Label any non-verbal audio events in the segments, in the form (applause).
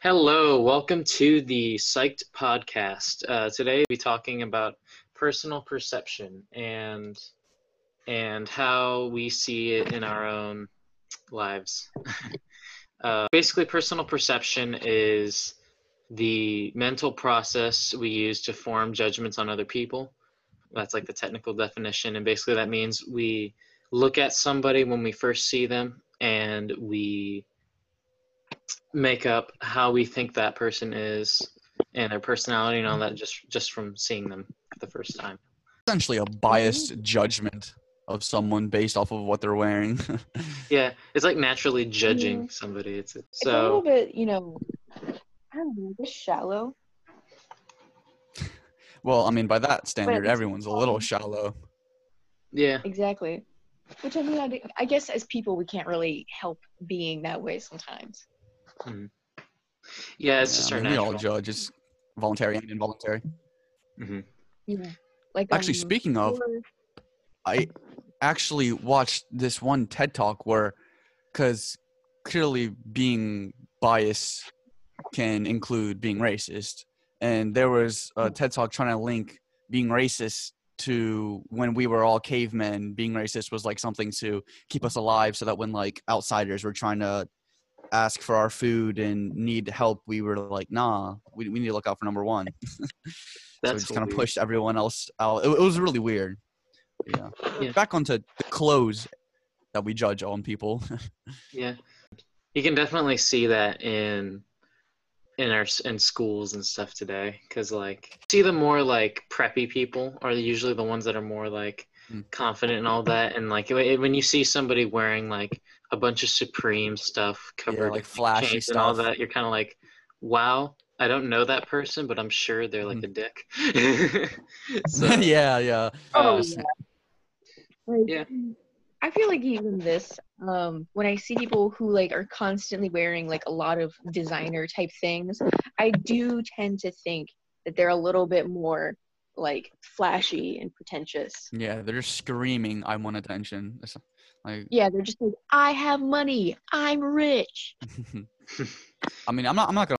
Hello, welcome to the Psyched podcast. Uh, today we'll be talking about personal perception and and how we see it in our own lives. (laughs) uh, basically, personal perception is the mental process we use to form judgments on other people. That's like the technical definition, and basically that means we look at somebody when we first see them and we make up how we think that person is and their personality and all that just just from seeing them for the first time. Essentially, a biased judgment of someone based off of what they're wearing. (laughs) Yeah, it's like naturally judging somebody. It's It's a little bit, you know, I don't know, just shallow. well, I mean, by that standard, everyone's a little shallow. yeah, Exactly. Which I mean, I guess as people, we can't really help being that way sometimes. Yeah. It's Yeah, just I our we natural. all judge. It's voluntary and involuntary. hmm Yeah. Like Actually, um, speaking of, I actually watched this one TED talk where, because clearly being biased can include being racist, and there was a TED talk trying to link being racist to when we were all cavemen. Being racist was like something to keep us alive, so that when like outsiders were trying to ask for our food and need help, we were like, nah, we, we need to look out for number one. (laughs) so we That's just kind of pushed everyone else out. It, it was really weird. Yeah. Yeah. Back onto the clothes that we judge on people. (laughs) Yeah, you can definitely see that in in our in schools and stuff today because like see the more like preppy people are usually the ones that are more like Mm. confident and all that and like wh- when you see somebody wearing like a bunch of supreme stuff covered like in, flashy chains and all that you're kind of like wow i don't know that person but i'm sure they're like Mm. a dick (laughs) so (laughs) yeah, yeah. Oh, uh, yeah. Like, Yeah. I feel like even this, um, when I see people who like are constantly wearing like a lot of designer type things, I do tend to think that they're a little bit more like flashy and pretentious. Yeah, they're just screaming, I want attention. It's like, Yeah, they're just like, I have money, I'm rich. (laughs) I mean, I'm not, I'm not gonna,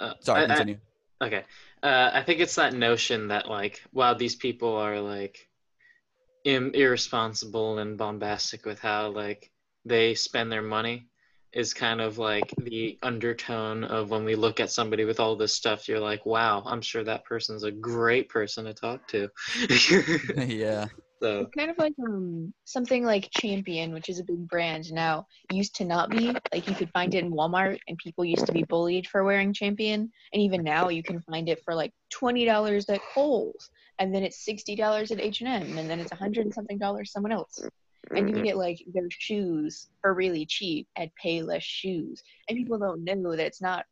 uh, sorry, I- I- continue. Okay. Uh, I think it's that notion that like, wow, these people are like Im- irresponsible and bombastic with how like they spend their money is kind of like the undertone of when we look at somebody with all this stuff you're like wow i'm sure that person's a great person to talk to (laughs) yeah. (laughs) so It's kind of like um something like Champion, which is a big brand now, used to not be. Like you could find it in Walmart and people used to be bullied for wearing Champion. And even now you can find it for like twenty dollars at Kohl's and then it's sixty dollars at H and M and then it's a hundred and something dollars somewhere else. And you can get like their shoes for really cheap at Payless Shoes. And people don't know that it's not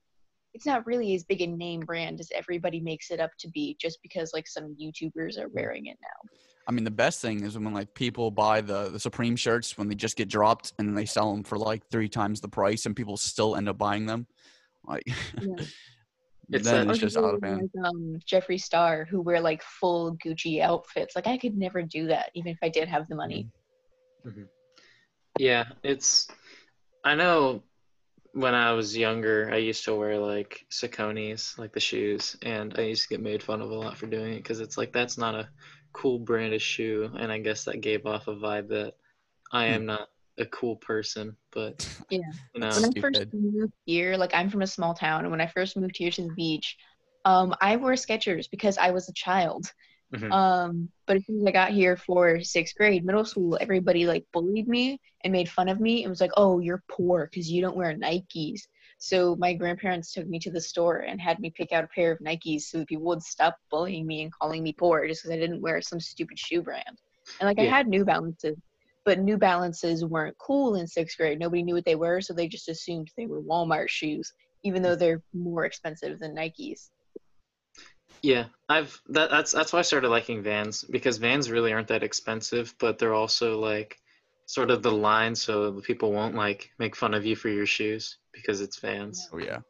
it's not really as big a name brand as everybody makes it up to be just because like some YouTubers are wearing it now. I mean, the best thing is when like people buy the, the Supreme shirts when they just get dropped and they sell them for like three times the price and people still end up buying them. Like, Yeah. (laughs) It's then a- it's just out of hand. like um, Jeffree Star who wear like full Gucci outfits. Like I could never do that, even if I did have the money. Yeah it's i know when i was younger i used to wear like Saucony's like the shoes and i used to get made fun of a lot for doing it because it's like that's not a cool brand of shoe and i guess that gave off a vibe that i am not a cool person but Yeah. you know When I first Stupid. moved here, like I'm from a small town, and when I first moved here to the beach, um, I wore Skechers because I was a child. Mhm. Um, but as soon as I got here for sixth grade, middle school, everybody like bullied me and made fun of me and was like, "Oh, you're poor because you don't wear Nikes." So my grandparents took me to the store and had me pick out a pair of Nikes so that people would stop bullying me and calling me poor just because I didn't wear some stupid shoe brand. And like I had New Balances, but New Balances weren't cool in sixth grade. Nobody knew what they were, so they just assumed they were Walmart shoes, even though they're more expensive than Nikes. Yeah, I've that, that's that's why I started liking Vans because Vans really aren't that expensive, but they're also like sort of the line so people won't like make fun of you for your shoes because it's Vans. Oh yeah.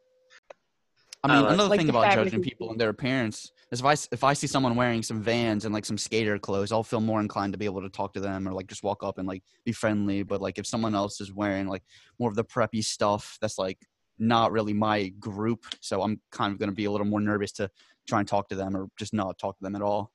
I I mean, like- another Like thing about judging people and their appearance is if I s- if I see someone wearing some Vans and like some skater clothes, I'll feel more inclined to be able to talk to them or like just walk up and like be friendly. But like if someone else is wearing like more of the preppy stuff that's like not really my group. So I'm kind of going to be a little more nervous to try and talk to them or just not talk to them at all.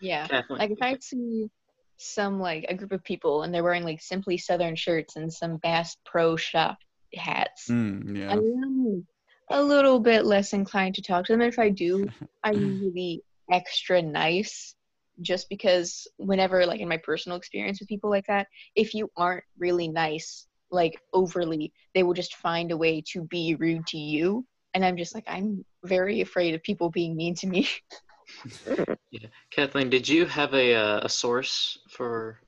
Yeah. Kathleen, Like if I see some like a group of people and they're wearing like simply southern shirts and some Bass Pro Shop hats, Mm, I'm a little bit less inclined to talk to them. And if I do, (laughs) I'm really extra nice. Just because whenever like in my personal experience with people like that, if you aren't really nice, like overly, they will just find a way to be rude to you. And I'm just like, I'm very afraid of people being mean to me. (laughs) yeah. Kathleen, did you have a uh, a source for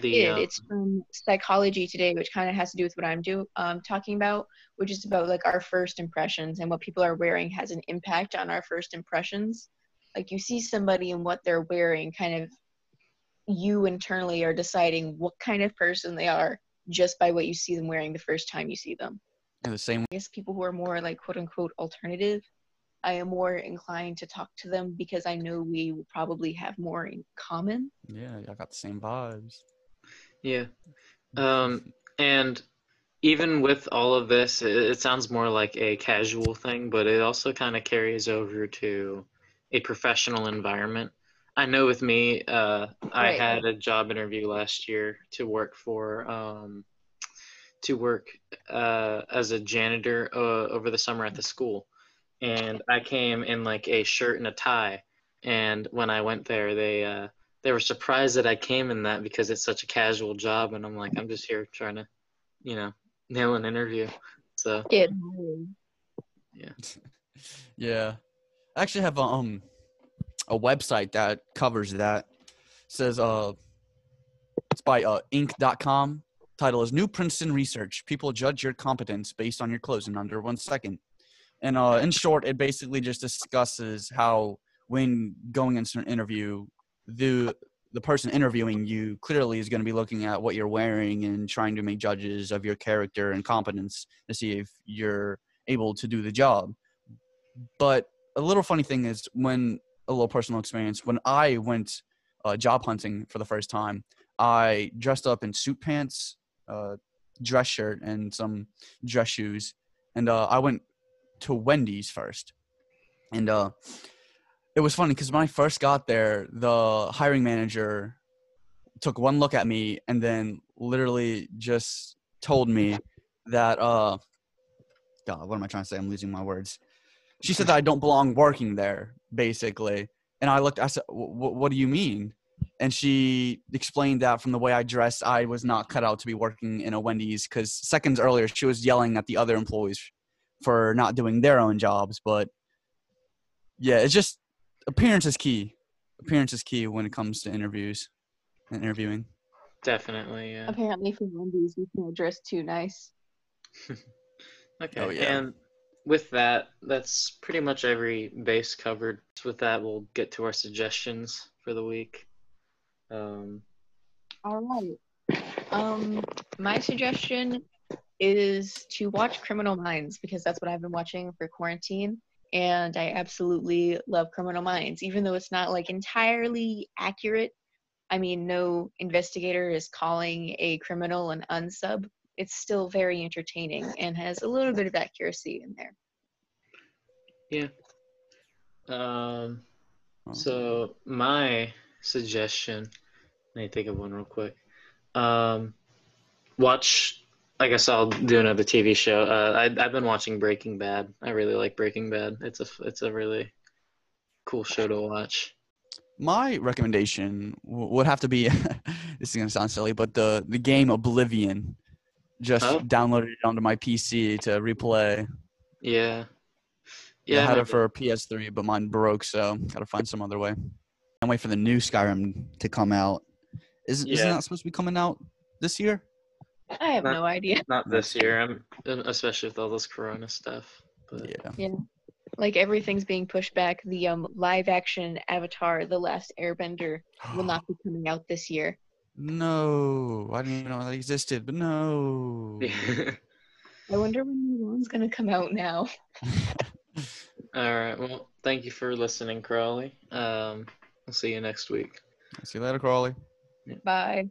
the? did. uh, It's from Psychology Today, which kind of has to do with what I'm do um, talking about, which is about like our first impressions and what people are wearing has an impact on our first impressions. Like you see somebody and what they're wearing, kind of you internally are deciding what kind of person they are just by what you see them wearing the first time you see them. Yeah, the same. I guess people who are more like quote unquote alternative, I am more inclined to talk to them because I know we will probably have more in common. Yeah, I got the same vibes. Yeah. Um, and even with all of this, it, it sounds more like a casual thing, but it also kind of carries over to a professional environment. I know with me, uh, I Right, had a job interview last year to work for, um, to work uh, as a janitor uh, over the summer at the school. And I came in like a shirt and a tie. And when I went there, they, uh, they were surprised that I came in that because it's such a casual job, and I'm like, I'm just here trying to, you know, nail an interview. So Get (laughs) yeah. I actually have a, um a website that covers that. It says uh it's by uh inc.com. Title is New Princeton Research. People judge your competence based on your clothes in under one second. And uh in short, it basically just discusses how when going into an interview, the the person interviewing you clearly is going to be looking at what you're wearing and trying to make judges of your character and competence to see if you're able to do the job. But a little funny thing is when a little personal experience when I went uh, job hunting for the first time, I dressed up in suit pants, uh, dress shirt, and some dress shoes, and uh, I went to Wendy's first, and uh, it was funny because when I first got there, the hiring manager took one look at me and then literally just told me that uh God, what am I trying to say? I'm losing my words. She said that I don't belong working there, basically. And I looked, I said, what do you mean? And she explained that from the way I dressed, I was not cut out to be working in a Wendy's because seconds earlier, she was yelling at the other employees for not doing their own jobs. But yeah, it's just appearance is key. Appearance is key when it comes to interviews and interviewing. definitely, yeah. Apparently, for Wendy's, you can't dress too nice. (laughs) Okay. Oh, yeah. And with that, that's pretty much every base covered. With that, we'll get to our suggestions for the week. Um, All right. Um, my suggestion is to watch Criminal Minds because that's what I've been watching for quarantine, and I absolutely love Criminal Minds, even though it's not like entirely accurate. I mean, no investigator is calling a criminal an unsub. It's still very entertaining and has a little bit of accuracy in there. Yeah. Um, so my suggestion, let me think of one real quick. Um, watch. I guess I'll do another TV show. Uh, I, I've been watching Breaking Bad. I really like Breaking Bad. It's a it's a really cool show to watch. My recommendation w- would have to be (laughs) this is gonna sound silly, but the the game Oblivion. Just Oh. downloaded it onto my PC to replay. Yeah. Yeah, Yeah. I had maybe- it for a PS3, but mine broke, so gotta find some other way. And wait for the new Skyrim to come out. Isn't isn't that supposed to be coming out this year? I have Not- no idea. (laughs) Not this year. I'm especially with all this Corona stuff. But Yeah. Like everything's being pushed back. The um live action Avatar: The Last Airbender (gasps) will not be coming out this year. No, I didn't even know that existed, but no. (laughs) I wonder when Mulan's gonna come out now. (laughs) all right. Well, thank you for listening, Crawley. Um, I'll see you next week. See you later, Crawley. Bye.